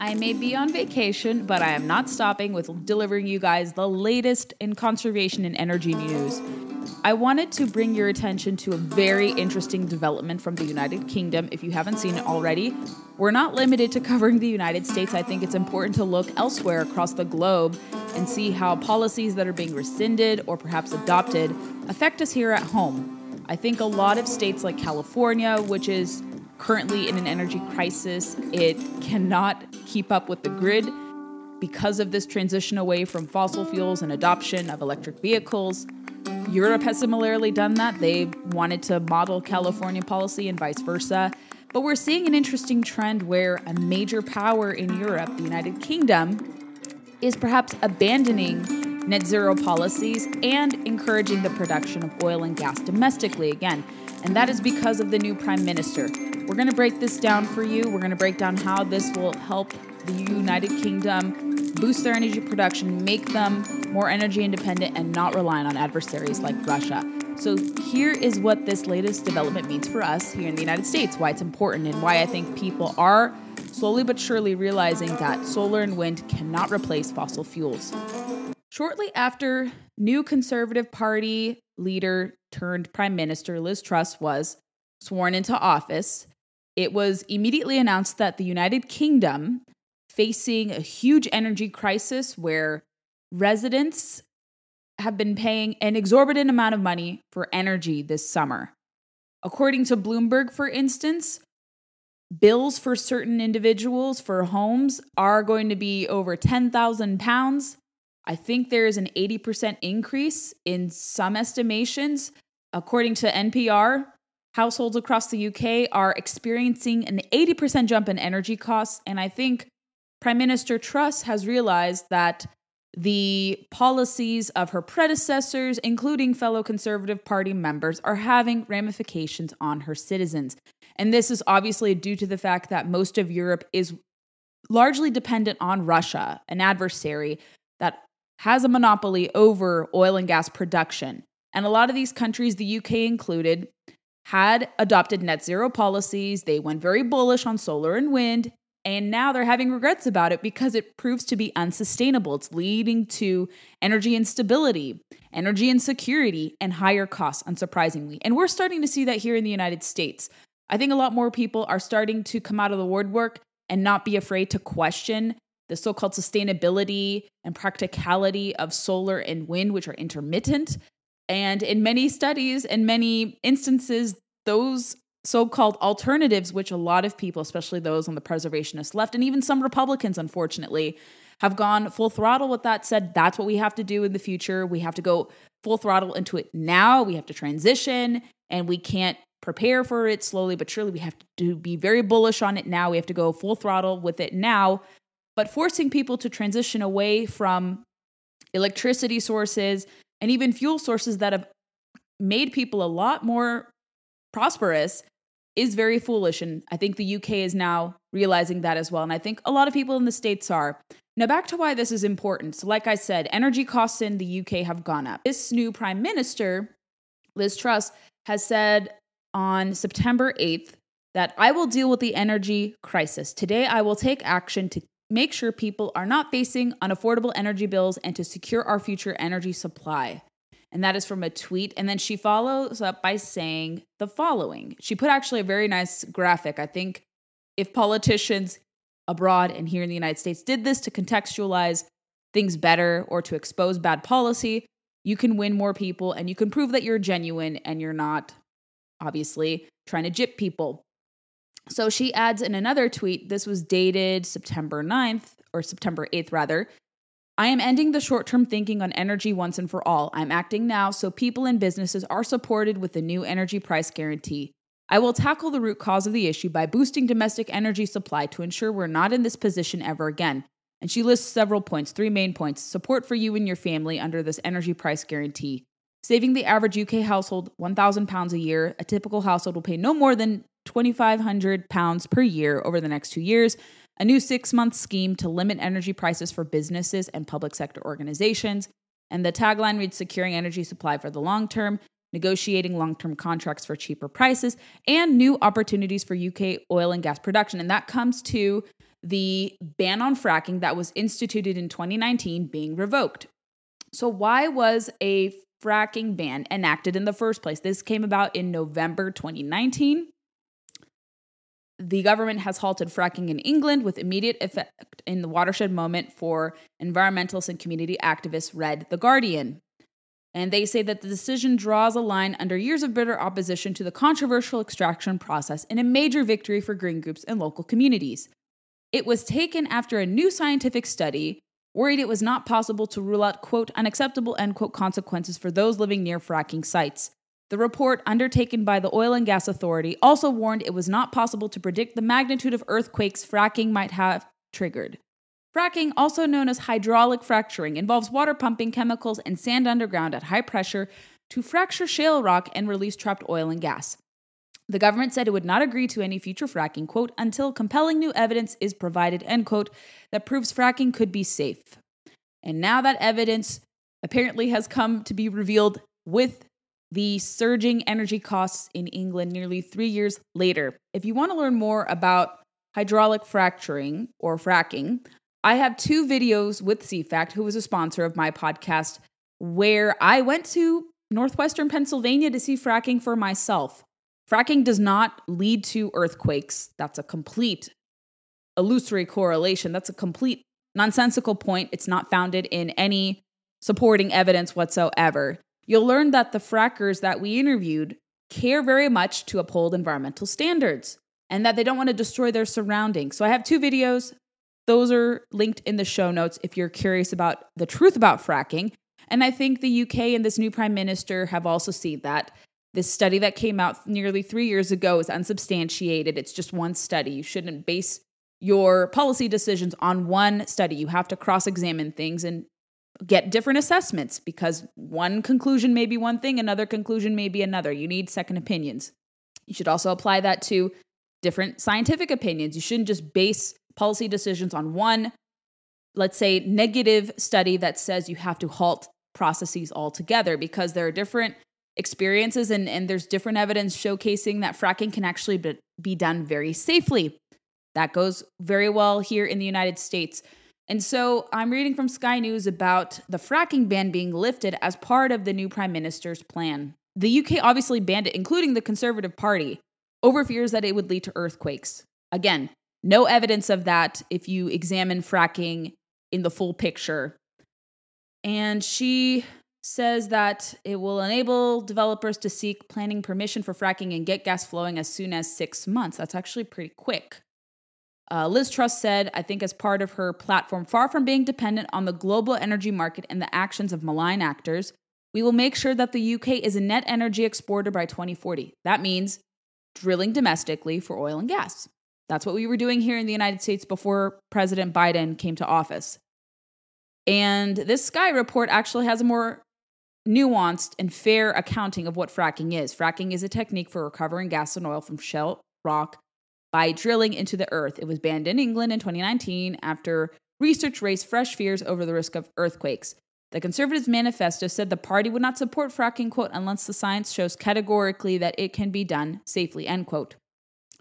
I may be on vacation, but I am not stopping with delivering you guys the latest in conservation and energy news. I wanted to bring your attention to a very interesting development from the United Kingdom if you haven't seen it already. We're not limited to covering the United States. I think it's important to look elsewhere across the globe and see how policies that are being rescinded or perhaps adopted affect us here at home. I think a lot of states like California, which is currently in an energy crisis. It cannot keep up with the grid because of this transition away from fossil fuels and adoption of electric vehicles. Europe has similarly done that. They wanted to model California policy and vice versa. But we're seeing an interesting trend where a major power in Europe, the United Kingdom, is perhaps abandoning net zero policies and encouraging the production of oil and gas domestically again. And that is because of the new prime minister. We're going to break this down for you. We're going to break down how this will help the United Kingdom boost their energy production, make them more energy independent, and not reliant on adversaries like Russia. So, here is what this latest development means for us here in the United States, why it's important, and why I think people are slowly but surely realizing that solar and wind cannot replace fossil fuels. Shortly after new Conservative Party leader turned Prime Minister Liz Truss was sworn into office, it was immediately announced that the United Kingdom, facing a huge energy crisis where residents have been paying an exorbitant amount of money for energy this summer. According to Bloomberg, for instance, bills for certain individuals for homes are going to be over 10,000 pounds. I think there is an 80% increase in some estimations. According to NPR, households across the UK are experiencing an 80% jump in energy costs. And I think Prime Minister Truss has realized that the policies of her predecessors, including fellow Conservative Party members, are having ramifications on her citizens. And this is obviously due to the fact that most of Europe is largely dependent on Russia, an adversary that has a monopoly over oil and gas production. And a lot of these countries, the UK included, had adopted net zero policies. They went very bullish on solar and wind, and now they're having regrets about it because it proves to be unsustainable. It's leading to energy instability, energy insecurity, and higher costs, unsurprisingly. And we're starting to see that here in the United States. I think a lot more people are starting to come out of the woodwork and not be afraid to question the so called sustainability and practicality of solar and wind, which are intermittent. And in many studies and many instances, those so called alternatives, which a lot of people, especially those on the preservationist left, and even some Republicans, unfortunately, have gone full throttle with that, said that's what we have to do in the future. We have to go full throttle into it now. We have to transition, and we can't prepare for it slowly but surely. We have to be very bullish on it now. We have to go full throttle with it now. But forcing people to transition away from electricity sources and even fuel sources that have made people a lot more prosperous is very foolish. And I think the UK is now realizing that as well. And I think a lot of people in the States are. Now, back to why this is important. So, like I said, energy costs in the UK have gone up. This new prime minister, Liz Truss, has said on September 8th that I will deal with the energy crisis. Today, I will take action to make sure people are not facing unaffordable energy bills and to secure our future energy supply. And that is from a tweet. And then she follows up by saying the following. She put actually a very nice graphic. I think if politicians abroad and here in the United States did this to contextualize things better or to expose bad policy, you can win more people and you can prove that you're genuine and you're not, obviously, trying to jip people. So she adds in another tweet, this was dated September 9th, or September 8th, rather. I am ending the short term thinking on energy once and for all. I'm acting now so people and businesses are supported with the new energy price guarantee. I will tackle the root cause of the issue by boosting domestic energy supply to ensure we're not in this position ever again. And she lists several points, three main points support for you and your family under this energy price guarantee. Saving the average UK household £1,000 a year, a typical household will pay no more than £2,500 per year over the next two years. A new six month scheme to limit energy prices for businesses and public sector organizations. And the tagline reads Securing energy supply for the long term, negotiating long term contracts for cheaper prices, and new opportunities for UK oil and gas production. And that comes to the ban on fracking that was instituted in 2019 being revoked. So, why was a fracking ban enacted in the first place? This came about in November 2019. The government has halted fracking in England with immediate effect in the watershed moment for environmentalists and community activists, read The Guardian. And they say that the decision draws a line under years of bitter opposition to the controversial extraction process and a major victory for green groups and local communities. It was taken after a new scientific study worried it was not possible to rule out, quote, unacceptable, end quote, consequences for those living near fracking sites. The report, undertaken by the Oil and Gas Authority, also warned it was not possible to predict the magnitude of earthquakes fracking might have triggered. Fracking, also known as hydraulic fracturing, involves water pumping chemicals and sand underground at high pressure to fracture shale rock and release trapped oil and gas. The government said it would not agree to any future fracking, quote, until compelling new evidence is provided, end quote, that proves fracking could be safe. And now that evidence apparently has come to be revealed with the surging energy costs in England nearly three years later. If you want to learn more about hydraulic fracturing or fracking, I have two videos with CFACT, who was a sponsor of my podcast, where I went to northwestern Pennsylvania to see fracking for myself. Fracking does not lead to earthquakes. That's a complete illusory correlation. That's a complete nonsensical point. It's not founded in any supporting evidence whatsoever. You'll learn that the frackers that we interviewed care very much to uphold environmental standards and that they don't want to destroy their surroundings. So I have two videos. Those are linked in the show notes if you're curious about the truth about fracking. And I think the UK and this new prime minister have also seen that. This study that came out nearly three years ago is unsubstantiated. It's just one study. You shouldn't base your policy decisions on one study. You have to cross examine things and get different assessments because one conclusion may be one thing, another conclusion may be another. You need second opinions. You should also apply that to different scientific opinions. You shouldn't just base policy decisions on one, let's say, negative study that says you have to halt processes altogether because there are different experiences and, and there's different evidence showcasing that fracking can actually be, be done very safely. That goes very well here in the United States. And so I'm reading from Sky News about the fracking ban being lifted as part of the new prime minister's plan. The UK obviously banned it, including the Conservative Party, over fears that it would lead to earthquakes. Again, no evidence of that if you examine fracking in the full picture. And she says that it will enable developers to seek planning permission for fracking and get gas flowing as soon as six months. That's actually pretty quick. Uh, Liz Truss said, I think, as part of her platform, far from being dependent on the global energy market and the actions of malign actors, we will make sure that the UK is a net energy exporter by 2040. That means drilling domestically for oil and gas. That's what we were doing here in the United States before President Biden came to office. And this Sky report actually has a more nuanced and fair accounting of what fracking is. Fracking is a technique for recovering gas and oil from shale rock by drilling into the earth. It was banned in England in 2019 after research raised fresh fears over the risk of earthquakes. The Conservatives' manifesto said the party would not support fracking, quote, unless the science shows categorically that it can be done safely, end quote.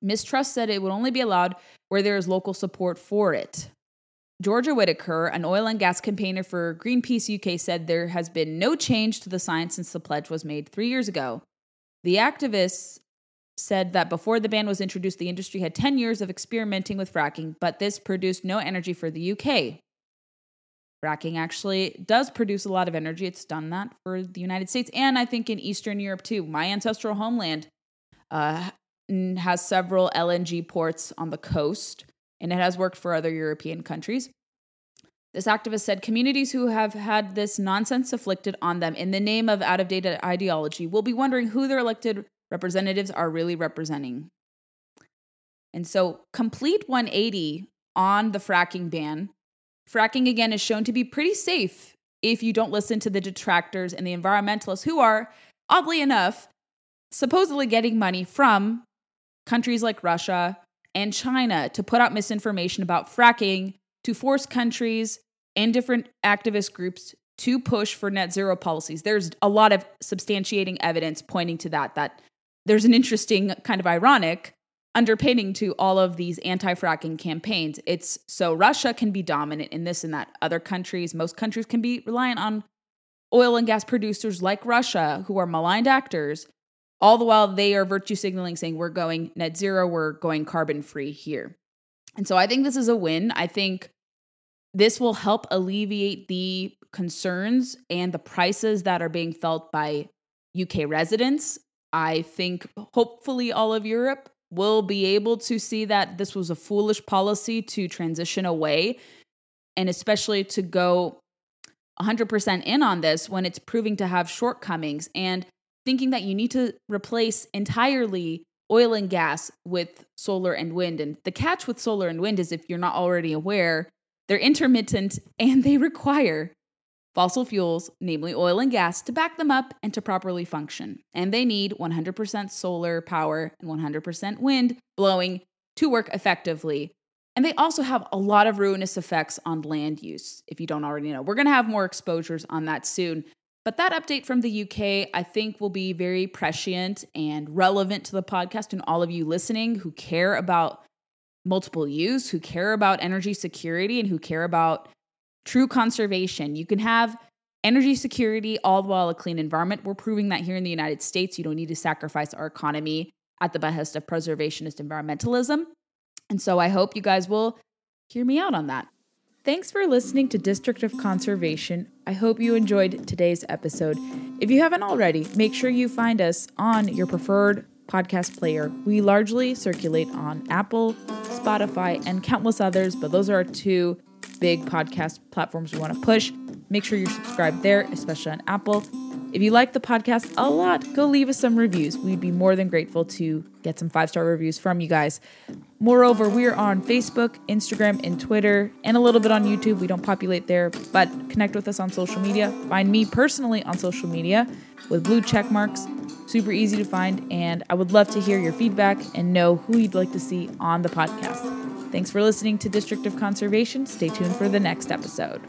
Miss Truss said it would only be allowed where there is local support for it. Georgia Whitaker, an oil and gas campaigner for Greenpeace UK, said there has been no change to the science since the pledge was made three years ago. The activists said that before the ban was introduced, the industry had 10 years of experimenting with fracking, but this produced no energy for the UK. Fracking actually does produce a lot of energy. It's done that for the United States and I think in Eastern Europe too. My ancestral homeland uh, has several LNG ports on the coast and it has worked for other European countries. This activist said communities who have had this nonsense afflicted on them in the name of out of date ideology will be wondering who their elected representatives are really representing. And so, complete 180 on the fracking ban. fracking again is shown to be pretty safe if you don't listen to the detractors and the environmentalists who are, oddly enough, supposedly getting money from countries like Russia and China to put out misinformation about fracking to force countries and different activist groups to push for net zero policies. There's a lot of substantiating evidence pointing to that that there's an interesting kind of ironic underpinning to all of these anti-fracking campaigns. It's so Russia can be dominant in this and that. Other countries, most countries can be reliant on oil and gas producers like Russia who are maligned actors all the while they are virtue signaling saying we're going net zero, we're going carbon free here. And so I think this is a win. I think this will help alleviate the concerns and the prices that are being felt by UK residents. I think hopefully all of Europe will be able to see that this was a foolish policy to transition away and especially to go 100% in on this when it's proving to have shortcomings. And thinking that you need to replace entirely oil and gas with solar and wind. And the catch with solar and wind is if you're not already aware, they're intermittent and they require fossil fuels, namely oil and gas, to back them up and to properly function. And they need 100% solar power and 100% wind blowing to work effectively. And they also have a lot of ruinous effects on land use, if you don't already know. We're going to have more exposures on that soon. But that update from the UK, I think, will be very prescient and relevant to the podcast and all of you listening who care about multiple use, who care about energy security, and who care about true conservation. You can have energy security all while a clean environment. We're proving that here in the United States, you don't need to sacrifice our economy at the behest of preservationist environmentalism. And so I hope you guys will hear me out on that. Thanks for listening to District of Conservation. I hope you enjoyed today's episode. If you haven't already, make sure you find us on your preferred podcast player. We largely circulate on Apple, Spotify, and countless others, but those are our two big podcast platforms we want to push. Make sure you're subscribed there, especially on Apple. If you like the podcast a lot, go leave us some reviews. We'd be more than grateful to get some five star reviews from you guys. Moreover, we're on Facebook, Instagram, and Twitter, and a little bit on YouTube. We don't populate there, but connect with us on social media. Find me personally on social media with blue check marks. Super easy to find, and I would love to hear your feedback and know who you'd like to see on the podcast. Thanks for listening to District of Conservation. Stay tuned for the next episode.